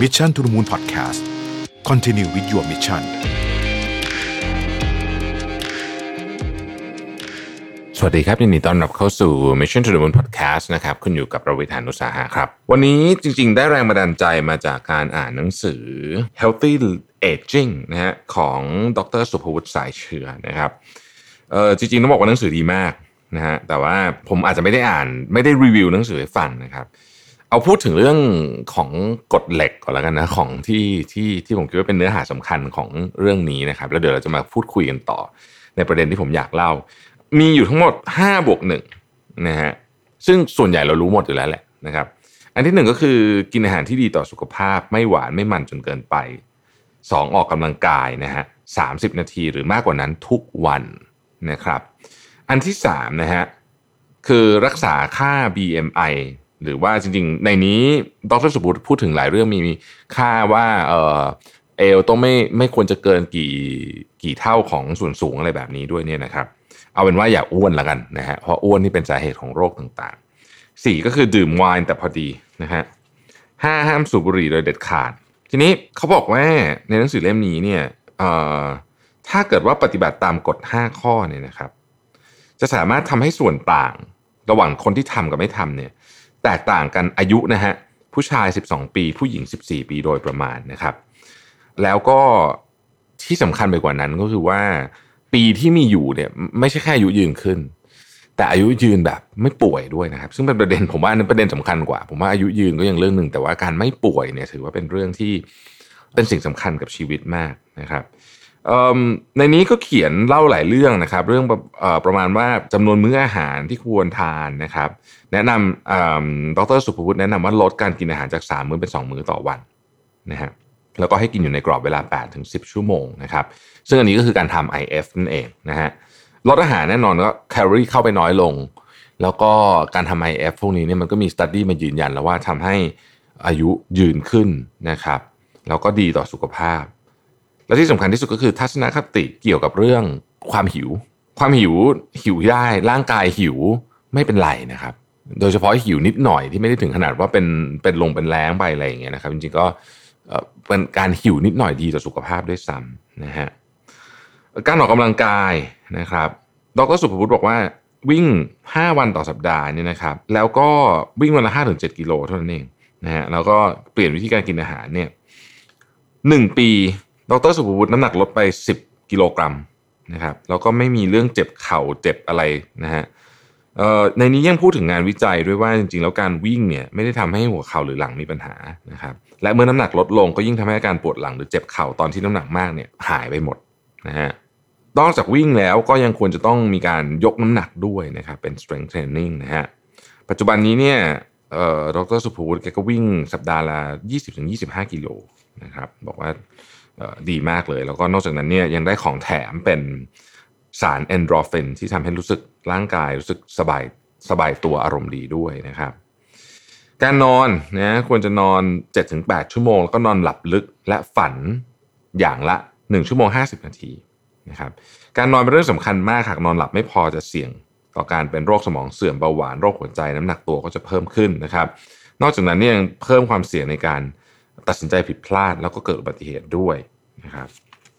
Mission to the Moon Podcast Continue with your mission สวัสดีครับยินดีต้อนรับเข้าสู่ Mission to the Moon Podcast นะครับคุณอยู่กับประวิทยานุสาหะครับ วันนี้จริง ๆ ได้แรงบันดาลใจมาจากการอ่านหนังสือ Healthy Aging นะฮะของดรสุภวุฒิสายเชื้อนะครับเออจริงๆต้องบอกว่าหนังสือดีมากนะฮะแต่ว่าผมอาจจะไม่ได้อ่านไม่ได้รีวิวหนังสือให้ฟังนะครับ เอาพูดถึงเรื่องของกฎเหล็กก่อนแล้วกันนะของที่ที่ที่ผมคิดว่าเป็นเนื้อหาสำคัญของเรื่องนี้นะครับ แล้วเดี๋ยวเราจะมาพูดคุยกันต่อ ในประเด็นที่ผมอยากเล่า มีอยู่ทั้งหมด5บวกหนึ่งนะฮะซึ่งส่วนใหญ่เรารู้หมดอยู่แล้วแหละนะครับ อันที่หนึ่งก็คือกินอาหารที่ดีต่อสุขภาพไม่หวานไม่มันจนเกินไป 2 ออกกำลังกายนะฮะสานาทีหรือมากกว่านั้นทุกวันนะครับ อันที่3นะฮะคือรักษาค่า BMI หรือว่าจริงๆ ในนี้ดรสุบุตรพูดถึงหลายเรื่องมีค่าว่าเออเอลต้องไม่ไม่ควรจะเกินกี่กี่เท่าของส่วนสูงอะไรแบบนี้ด้วยเนี่ยนะครับ เอาเป็นว่าอย่าอ้วนละกันนะฮะเพราะอ้วนนี่เป็นสาเหตุของโรคต่างๆสี่ก็คือดื่มไวน์แต่พอดีนะฮะห้าห้ามสูบบุหรี่โดยเด็ดขาด ทีนี้เขาบอกว่าในหนังสือเล่มนี้เนี่ยเอ่อถ้าเกิดว่าปฏิบัติตามกฎ5ข้อเนี่ยนะครับ จะสามารถทำให้ส่วนต่าง ระหว่างคนที่ทำกับไม่ทำเนี่ย แตกต่างกันอายุนะฮะผู้ชาย 12 ปี ผู้หญิง 14 ปีโดยประมาณนะครับ แล้วก็ที่สำคัญไปกว่านั้นก็คือว่า ปีที่มีอยู่เนี่ยไม่ใช่แค่อายุยืนขึ้น แต่อายุยืนแบบไม่ป่วยด้วยนะครับ ซึ่งเป็นประเด็นผมว่านั้นประเด็นสำคัญกว่า ผมว่าอายุยืนก็ยังเรื่องหนึ่งแต่ว่าการไม่ป่วยเนี่ยถือว่าเป็นเรื่องที่เป็นสิ่งสำคัญกับชีวิตมากนะครับ ในนี้ก็เขียนเล่าหลายเรื่องนะครับ เรื่องประมาณว่าจำนวนมื้ออาหารที่ควรทานนะครับ แนะนำดรสุภวุฒิแนะนำว่าลดการกินอาหารจาก 3 มื้อเป็น 2 มื้อต่อวันนะฮะแล้วก็ให้กินอยู่ในกรอบเวลา8ถึง10 ชั่วโมงนะครับ ซึ่งอันนี้ก็คือการทำ IF นั่นเองนะฮะลดอาหารแน่นอนก็แคลอรี่เข้าไปน้อยลง แล้วก็การทำ IF พวกนี้เนี่ยมันก็มีสตัดดี้มายืนยันแล้วว่าทำให้อายุยืนขึ้นนะครับ แล้วก็ดีต่อสุขภาพ และที่สำคัญที่สุดก็คือทัศนคติเกี่ยวกับเรื่องความหิว ความหิวหิวได้ร่างกายหิวไม่เป็นไรนะครับ โดยเฉพาะหิวนิดหน่อยที่ไม่ได้ถึงขนาดว่าเป็นเป็นลงเป็นแรงไปอะไรอย่างเงี้ยนะครับ จริงๆก็เป็นการหิวนิดหน่อยดีต่อสุขภาพด้วยซ้ำนะฮะการออกกำลังกายนะครับดรสุภวุฒิบอกว่าวิ่ง 5 วันต่อสัปดาห์เนี่ยนะครับ แล้วก็วิ่งวันละ5-7กิโลเท่านั้นเองนะฮะแล้วก็เปลี่ยนวิธีการกินอาหารเนี่ยหนึ่งปี ดรสุภวุฒิน้ำหนักลดไป 10 กิโลกรัมนะครับแล้วก็ไม่มีเรื่องเจ็บเข่าเจ็บอะไรนะฮะในนี้ยังพูดถึงงานวิจัยด้วยว่าจริงๆ แล้วการวิ่งเนี่ยไม่ได้ทำให้หัวเข่าหรือหลังมีปัญหานะครับและเมื่อน้ำหนักลดลงก็ยิ่งทำให้อาการปวดหลังหรือเจ็บเข่าตอนที่น้ำหนักมากเนี่ยหายไปหมดนะฮะนอกจากวิ่งแล้วก็ยังควรจะต้องมีการยกน้ำหนักด้วยนะครับเป็น strength training นะฮะปัจจุบันนี้เนี่ยดรสุภวุฒิแกก็วิ่งสัปดาห์ละ 20-25 กิโลนะครับบอกว่า ดีมากเลย แล้วก็นอกจากนั้นเนี่ยยังได้ของแถมเป็นสารเอนโดรฟินที่ทำให้รู้สึกร่างกายรู้สึกสบายสบายตัวอารมณ์ดีด้วยนะครับการนอนนะควรจะนอน 7-8 ชั่วโมง แล้วก็นอนหลับลึกและฝันอย่างละ 1 ชั่วโมง 50 นาทีนะครับการนอนเป็นเรื่องสำคัญมากหากนอนหลับไม่พอจะเสี่ยง ต่อการเป็นโรคสมองเสื่อมเบาหวานโรคหัวใจน้ำหนักตัวก็จะเพิ่มขึ้นนะครับ นอกจากนั้นเนี่ยยังเพิ่มความเสี่ยงในการตัดสินใจผิดพลาดแล้วก็เกิดอุบัติเหตุด้วย นะครับ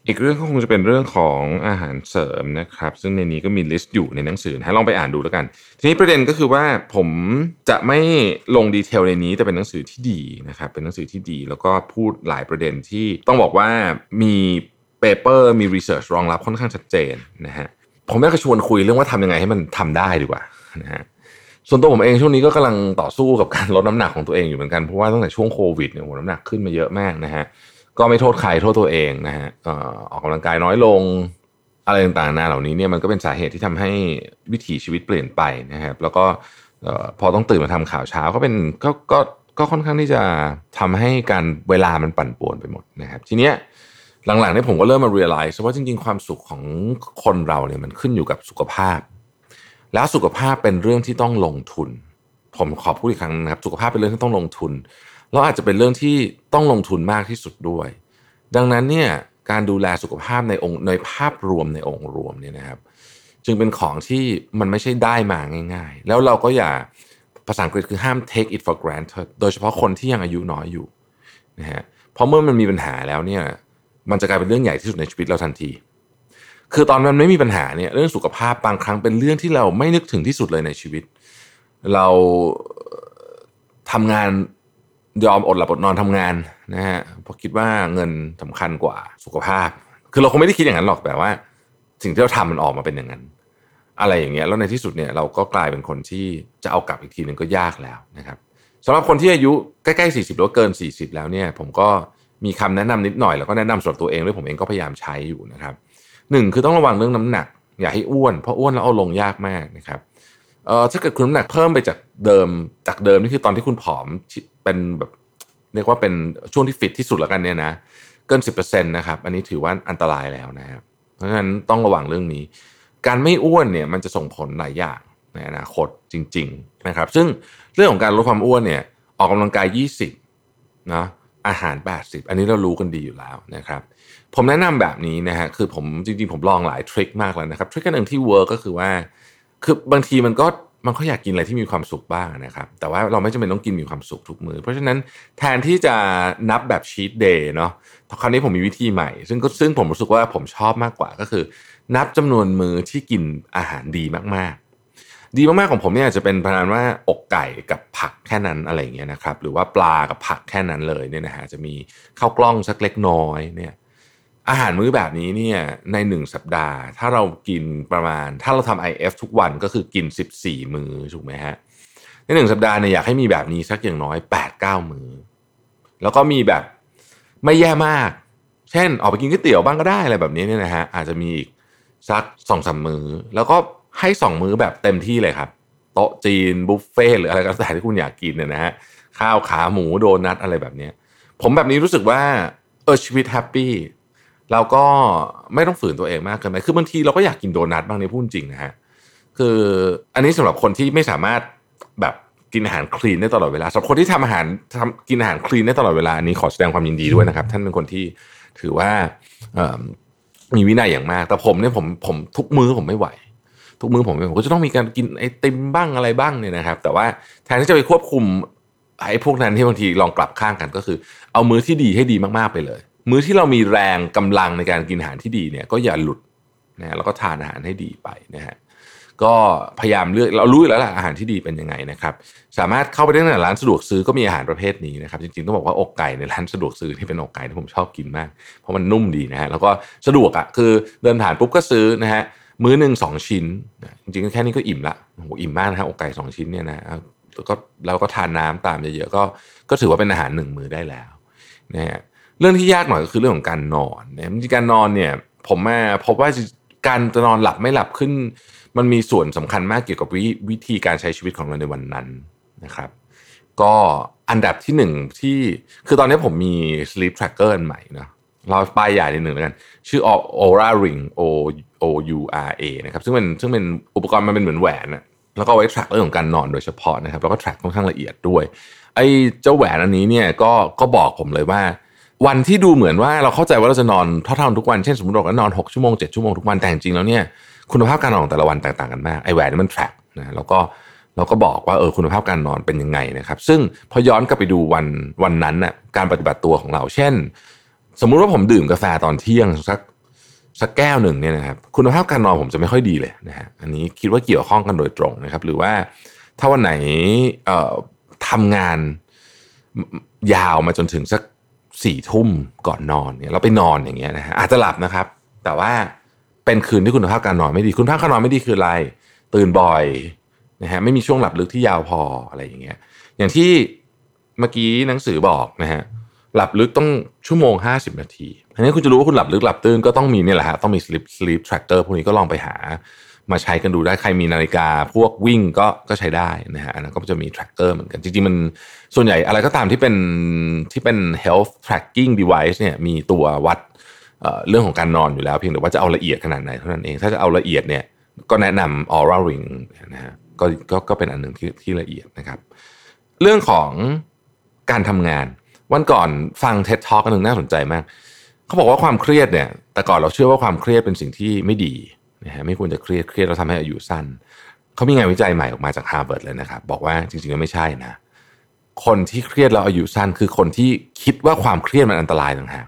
อีกเรื่องก็คงจะเป็นเรื่องของอาหารเสริมนะครับ ซึ่งในนี้ก็มี list อยู่ในหนังสือให้ลองไปอ่านดูแล้วกัน ทีนี้ประเด็นก็คือว่าผมจะไม่ลง detail ในนี้แต่เป็นหนังสือที่ดีนะครับ เป็นหนังสือที่ดี แล้วก็พูดหลายประเด็นที่ต้องบอกว่ามี paper มี research รองรับค่อนข้างชัดเจนนะฮะผมอยากจะชวนคุยเรื่องว่าทำยังไงให้มันทำได้ดีกว่านะฮะส่วนตัวผมเองช่วงนี้ก็กำลังต่อสู้กับการลดน้ำหนักของตัวเองอยู่เหมือนกันเพราะว่าตั้งแต่ช่วงโควิดเนี่ยโหน้ำหนักขึ้นมาเยอะมากนะฮะ ก็ไม่โทษใครโทษตัวเองนะฮะออกกำลังกายน้อยลงอะไรต่างๆนาเหล่านี้เนี่ยมันก็เป็นสาเหตุที่ทำให้วิถีชีวิตเปลี่ยนไปนะครับ แล้วก็พอต้องตื่นมาทำข่าวเช้าก็เป็นก็ก็ก็ค่อนข้างที่จะทำให้การเวลามันปั่นป่วนไปหมดนะครับ ทีเนี้ยหลังๆนี่ผมก็เริ่มมา realize ว่าจริงๆ ความสุขของคนเราเนี่ยมันขึ้นอยู่กับสุขภาพ แล้วสุขภาพเป็นเรื่องที่ต้องลงทุน ผมขอพูดอีกครั้งนะครับ สุขภาพเป็นเรื่องที่ต้องลงทุน แล้วอาจจะเป็นเรื่องที่ต้องลงทุนมากที่สุดด้วย ดังนั้นเนี่ยการดูแลสุขภาพในองค์ในภาพรวมในองค์รวมเนี่ยนะครับ จึงเป็นของที่มันไม่ใช่ได้มาง่าย ๆ แล้วเราก็อย่าภาษาอังกฤษคือห้าม take it for granted โดยเฉพาะคนที่ยังอายุน้อยอยู่นะฮะเพราะเมื่อมันมีปัญหาแล้วเนี่ยมันจะกลายเป็นเรื่องใหญ่ที่สุดในชีวิตเราทันที คือตอนมันไม่มีปัญหาเนี่ยเรื่องสุขภาพบางครั้งเป็นเรื่องที่เราไม่นึกถึงที่สุดเลยในชีวิต เราทำงาน ยอมอดหลับอดนอนทำงานนะฮะเพราะคิดว่าเงินสำคัญกว่าสุขภาพ คือเราคงไม่ได้คิดอย่างนั้นหรอกแต่ว่า สิ่งที่เราทำมันออกมาเป็นอย่างนั้น อะไรอย่างเงี้ยแล้วในที่สุดเนี่ยเราก็กลายเป็นคนที่จะเอากลับอีกทีหนึ่งก็ยากแล้วนะครับสำหรับคนที่อายุใกล้ๆ40หรือเกิน 40 แล้วเนี่ย ผมก็มีคำแนะนำนิดหน่อยแล้วก็แนะนำสำหรับตัวเองด้วยผมเองก็พยายามใช้อยู่นะครับหนึ่งคือต้องระวังเรื่องน้ำหนัก อย่าให้อ้วนเพราะอ้วนแล้วเอาลงยากมากนะครับเอ่อถ้าเกิดคุณน้ำหนักเพิ่มไปจาก เดิมจากเดิมนี่คือตอนที่คุณผอมเป็นแบบเรียกว่าเป็นช่วงที่ฟิตที่สุดแล้วกันเนี่ยนะเกิน10%นะครับอันนี้ถือว่าอันตรายแล้วนะครับเพราะฉะนั้นต้องระวังเรื่องนี้ การไม่อ้วนเนี่ยมันจะส่งผลหลายอย่างในอนาคตจริง ๆนะครับ ซึ่งเรื่องของการลดความอ้วนเนี่ยออกกำลังกาย 20นะอาหาร 80 อันนี้เรารู้กันดีอยู่แล้วนะครับ ผมแนะนำแบบนี้นะฮะคือผมจริงๆผมลองหลาย trick มากแล้วนะครับ trick หนึ่งที่ work ก็คือว่าคือบางทีมันก็ มันก็อยากกินอะไรที่มีความสุขบ้างนะครับ แต่ว่าเราไม่จำเป็นต้องกินมีความสุขทุกมือ เพราะฉะนั้นแทนที่จะนับแบบชีตเดย์เนาะคราวนี้ผมมีวิธีใหม่ ซึ่งก็ซึ่งผมรู้สึกว่าผมชอบมากกว่าก็คือ นับจำนวนมือที่กินอาหารดีมากๆ ดีมากๆของผมเนี่ยจะเป็นประมาณว่าอกไก่กับผักแค่นั้นอะไรเงี้ยนะครับ หรือว่าปลากับผักแค่นั้นเลยเนี่ยนะฮะจะมีข้าวกล้องสักเล็กน้อยเนี่ย อาหารมื้อแบบนี้เนี่ยในหนึ่งสัปดาห์ ถ้าเรากินประมาณ ถ้าเราทำ IF ทุกวันก็คือกิน 14 มือถูกไหมฮะในหนึ่งสัปดาห์เนี่ยอยากให้มีแบบนี้สักอย่างน้อย 8-9 มือแล้วก็มีแบบไม่แย่มาก เช่นออกไปกินก๋วยเตี๋ยวบ้างก็ได้อะไรแบบนี้เนี่ยนะฮะอาจจะมีอีกสักสองสามมือแล้วก็ให้สองมื้อแบบเต็มที่เลยครับ โต๊ะจีนบุฟเฟ่หรืออะไรก็แต่ที่คุณอยากกินเนี่ยนะฮะข้าวขาหมูโดนัทอะไรแบบนี้ผมแบบนี้รู้สึกว่าเออชีวิตแฮปปี้ เราก็ไม่ต้องฝืนตัวเองมากเกินไปคือบางทีเราก็อยากกินโดนัทบ้างในพูดจริงนะฮะคืออันนี้สำหรับคนที่ไม่สามารถแบบกินอาหารคลีนได้ตลอดเวลาสำหรับคนที่ทำอาหารทำกินอาหารคลีนได้ตลอดเวลาอันนี้ขอแสดงความยินดีด้วยนะครับ ท่านเป็นคนที่ถือว่ามีวินัยอย่างมาก แต่ผมเนี่ยผมผมทุกมื้อผมไม่ไหว ทุกมื้อผมผมก็จะต้องมีการกินไอติมบ้างอะไรบ้างเนี่ยนะครับ แต่ว่าแทนที่จะไปควบคุมไอ้พวกนั้นที่บางทีลองกลับข้างกันก็คือ เอามื้อที่ดีให้ดีมากๆไปเลย มื้อที่เรามีแรงกำลังในการกินอาหารที่ดีเนี่ยก็อย่าหลุดนะแล้วก็ทานอาหารให้ดีไปนะฮะก็พยายามเลือกเรารู้แล้วล่ะอาหารที่ดีเป็นยังไงนะครับสามารถเข้าไปได้ในร้านสะดวกซื้อก็มีอาหารประเภทนี้นะครับจริงๆต้องบอกว่าอกไก่ในร้านสะดวกซื้อที่เป็นอกไก่ที่ผมชอบกินมาก เพราะมันนุ่มดีนะฮะแล้วก็สะดวกอะ่ะคือเดินผ่านปุ๊บก็ซื้อนะฮะมื้อหนึ่งสองชิ้น จริงๆแค่นี้ก็อิ่มละโหอิ่มมากนะฮะอกไก่สองชิ้นเนี่ยนะแล้วก็เราก็ทานน้าตามเยอะๆก็ก็ถือว่าเป็นอาหารหนึ่งมื้อได้แล้วนะฮะ เรื่องที่ยากหน่อยก็คือเรื่องของการนอนเนี่ยการนอนเนี่ยผมมาพบว่าการจะนอนหลับไม่หลับขึ้น มันมีส่วนสำคัญมากเกี่ยวกับววิธีการใช้ชีวิตของเราในวันนั้นนะครับ ก็อันดับที่หนึ่งที่คือตอนนี้ผมมี sleep tracker อันใหม่นะเราป้ายใหญ่ในหนึ่งแล้วกัน ชื่อ Aura Ring O O U R A นะครับซึ่งเป็นซึ่งเป็นอุปกรณ์มันเป็นเหมือนแหวนนะแล้วก็ไว้ track เรื่องของการนอนโดยเฉพาะนะครับ แล้วก็ track ค่อนข้างละเอียดด้วย ไอ้เจ้าแหวนอันนี้เนี่ยก็ก็บอกผมเลยว่า วันที่ดูเหมือนว่าเราเข้าใจว่าเราจะนอนเท่าๆทุกวันเช่นสมมติเรานอน 6 ชั่วโมง 7 ชั่วโมงทุกวันแต่จริงแล้วเนี่ยคุณภาพการนอนของแต่ละวันแตกต่างกันมากไอแหวนนี่มันแทร็กนะแล้วก็เราก็บอกว่าเออคุณภาพการนอนเป็นยังไงนะครับ ซึ่งพอย้อนกลับไปดูวันวันนั้นน่ะการปฏิบัติตัวของเรา เช่น สมมุติว่าผมดื่มกาแฟตอนเที่ยงสักสักแก้วหนึ่งเนี่ยนะครับคุณภาพการนอนผมจะไม่ค่อยดีเลยนะฮะอันนี้คิดว่าเกี่ยวข้องกันโดยตรงนะครับ หรือว่าถ้าวันไหนเอ่อทำงานยาวมาจนถึงสัก สี่ทุ่มก่อนนอนเนี่ยเราไปนอนอย่างเงี้ยนะฮะอาจจะหลับนะครับ แต่ว่าเป็นคืนที่คุณภาพการนอนไม่ดี คุณภาพการนอนไม่ดีคืออะไร ตื่นบ่อยนะฮะไม่มีช่วงหลับลึกที่ยาวพออะไรอย่างเงี้ย อย่างที่เมื่อกี้หนังสือบอกนะฮะหลับลึกต้องชั่วโมง 50 นาทีอันนี้คุณจะรู้ว่าคุณหลับลึกหลับตื่นก็ต้องมีนี่แหละฮะต้องมี sleep sleep tracker พวกนี้ก็ลองไปหา มาใช้กันดูได้ใครมีนาฬิกา พวกวิ่งก็ก็ใช้ได้นะฮะอันนั้นก็จะมี tracker เหมือนกัน จริงๆมันส่วนใหญ่อะไรก็ตามที่เป็นที่เป็น health tracking device เนี่ยมีตัววัดเรื่องของการนอนอยู่แล้วเพียงแต่ว่าจะเอาละเอียดขนาดไหนเท่านั้นเอง ถ้าจะเอาละเอียดเนี่ยก็แนะนำ Oura Ring นะฮะก็ก็ก็เป็นอันหนึ่งที่ที่ละเอียดนะครับ เรื่องของการทำงาน วันก่อนฟัง TED Talk กันหนึ่งน่าสนใจมาก เขาบอกว่าความเครียดเนี่ย แต่ก่อนเราเชื่อว่าความเครียดเป็นสิ่งที่ไม่ดี นะฮะไม่ควรจะเครียดเครียดเราทำให้อายุสั้นเขามีงานวิจัยใหม่ออกมาจากฮาร์วาร์ดเลยนะครับ บอกว่าจริงๆแล้วไม่ใช่นะคนที่เครียดแล้วอายุสั้น คือคนที่คิดว่าความเครียดมันอันตรายต่างหาก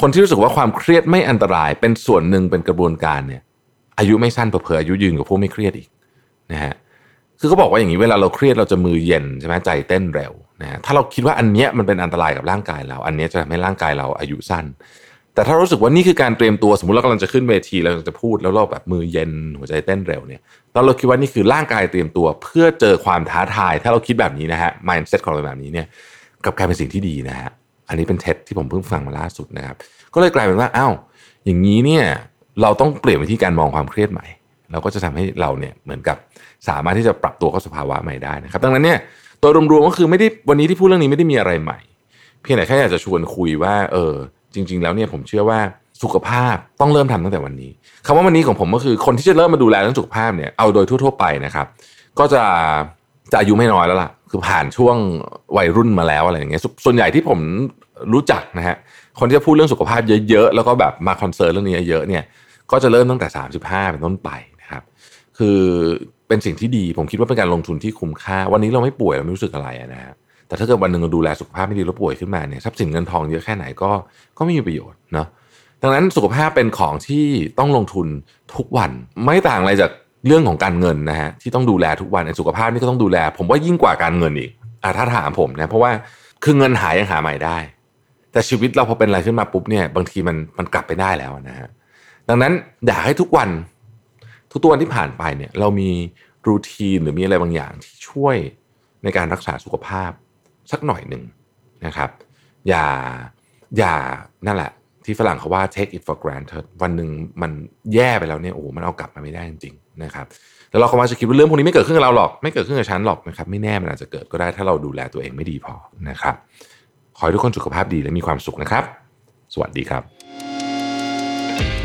คนที่รู้สึกว่าความเครียดไม่อันตรายเป็นส่วนหนึ่งเป็นกระบวนการเนี่ย อายุไม่สั้นเผื่ออายุยืนกว่าผู้ไม่เครียดอีกนะฮะคือเขาบอกว่าอย่างนี้เวลาเราเครียดเราจะมือเย็นใช่ไหมใจเต้นเร็วนะฮะถ้าเราคิดว่าอันเนี้ยมันเป็นอันตรายกับร่างกายเรา อันเนี้ยจะทำให้ร่างกายเราอายุสั้น แต่ถ้ารู้สึกว่านี่คือการเตรียมตัวสมมติเรากำลังจะขึ้นเวทีเราจะพูดแล้วเราแบบมือเย็นหัวใจเต้นเร็วเนี่ยตอนเราคิดว่านี่คือร่างกายเตรียมตัวเพื่อเจอความท้าทาย ถ้าเราคิดแบบนี้นะฮะ mindset ของเราแบบนี้เนี่ยกับกลายเป็นสิ่งที่ดีนะฮะอันนี้เป็นเท็ที่ผมเพิ่งฟังมาล่าสุดนะครับ ก็เลยกลายเป็นว่าอ้าวอย่างนี้เนี่ยเราต้องเปลี่ยนวิธีการมองความเครียดใหม่เราก็จะทำให้เราเนี่ยเหมือนกับสามารถที่จะปรับตัวเข้าสภาวะใหม่ได้นะครับ ดังนั้นเนี่ยโดยรวมๆก็คือไม่ได้วันนี้ที่พูดเรื่องนี้ไม่ได้มีอะไรใหม่ เพียงแต่แค่อยากจะชวนคุยว่าเออ ริง ๆ แล้วเนี่ยผมเชื่อว่าสุขภาพต้องเริ่มทำตั้งแต่วันนี้คำว่าวันนี้ของผมก็คือคนที่จะเริ่มมาดูแลเรื่องสุขภาพเนี่ยเอาโดยทั่ว ๆ ไปนะครับ ก็จะจะอายุไม่น้อยแล้วล่ะ คือผ่านช่วงวัยรุ่นมาแล้วอะไรอย่างเงี้ยส่วนใหญ่ที่ผมรู้จักนะฮะคนที่จะพูดเรื่องสุขภาพเยอะๆแล้วก็แบบมาคอนเซิร์นเรื่องนี้เยอะเนี่ย ก็จะเริ่มตั้งแต่ 35 เป็นต้นไปนะครับ คือเป็นสิ่งที่ดีผมคิดว่าเป็นการลงทุนที่คุ้มค่า วันนี้เราไม่ป่วยเราไม่รู้สึกอะไรนะฮะ แต่ถ้าเกิดวันหนึ่งเราดูแลสุขภาพไม่ดีแล้วป่วยขึ้นมาเนี่ยทรัพย์สินเงินทองเยอะแค่ไหนก็ก็ไม่มีประโยชน์เนาะดังนั้นสุขภาพเป็นของที่ต้องลงทุนทุกวันไม่ต่างอะไรจากเรื่องของการเงินนะฮะที่ต้องดูแลทุกวันสุขภาพนี่ก็ต้องดูแล ผมว่ายิ่งกว่าการเงินอีกอะถ้าถามผมนะเพราะว่าคือเงินหายยังหาใหม่ได้ แต่ชีวิตเราพอเป็นอะไรขึ้นมาปุ๊บเนี่ยบางทีมันมันกลับไปได้แล้วนะฮะดังนั้นอยากให้ทุกวัน ทุกตัวที่ผ่านไปเนี่ยเรามีรูทีนหรือมีอะไรบางอย่างที่ช่วยในการรักษาสุขภาพ สักหน่อยหนึ่งนะครับ อย่าอย่านั่นแหละ ที่ฝรั่งเขาว่า take it for granted วันหนึ่งมันแย่ไปแล้วเนี่ยโอ้มันเอากลับมาไม่ได้จริงๆนะครับแล้วเราก็มาจะคิดว่าเรื่องพวกนี้ไม่เกิดขึ้นกับเราหรอก ไม่เกิดขึ้นกับฉันหรอกนะครับไม่แน่มันอาจจะเกิดก็ได้ถ้าเราดูแลตัวเองไม่ดีพอนะครับ ขอให้ทุกคนสุขภาพดีและมีความสุขนะครับ สวัสดีครับ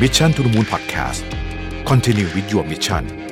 Mission to the Moon Podcast Continue with your mission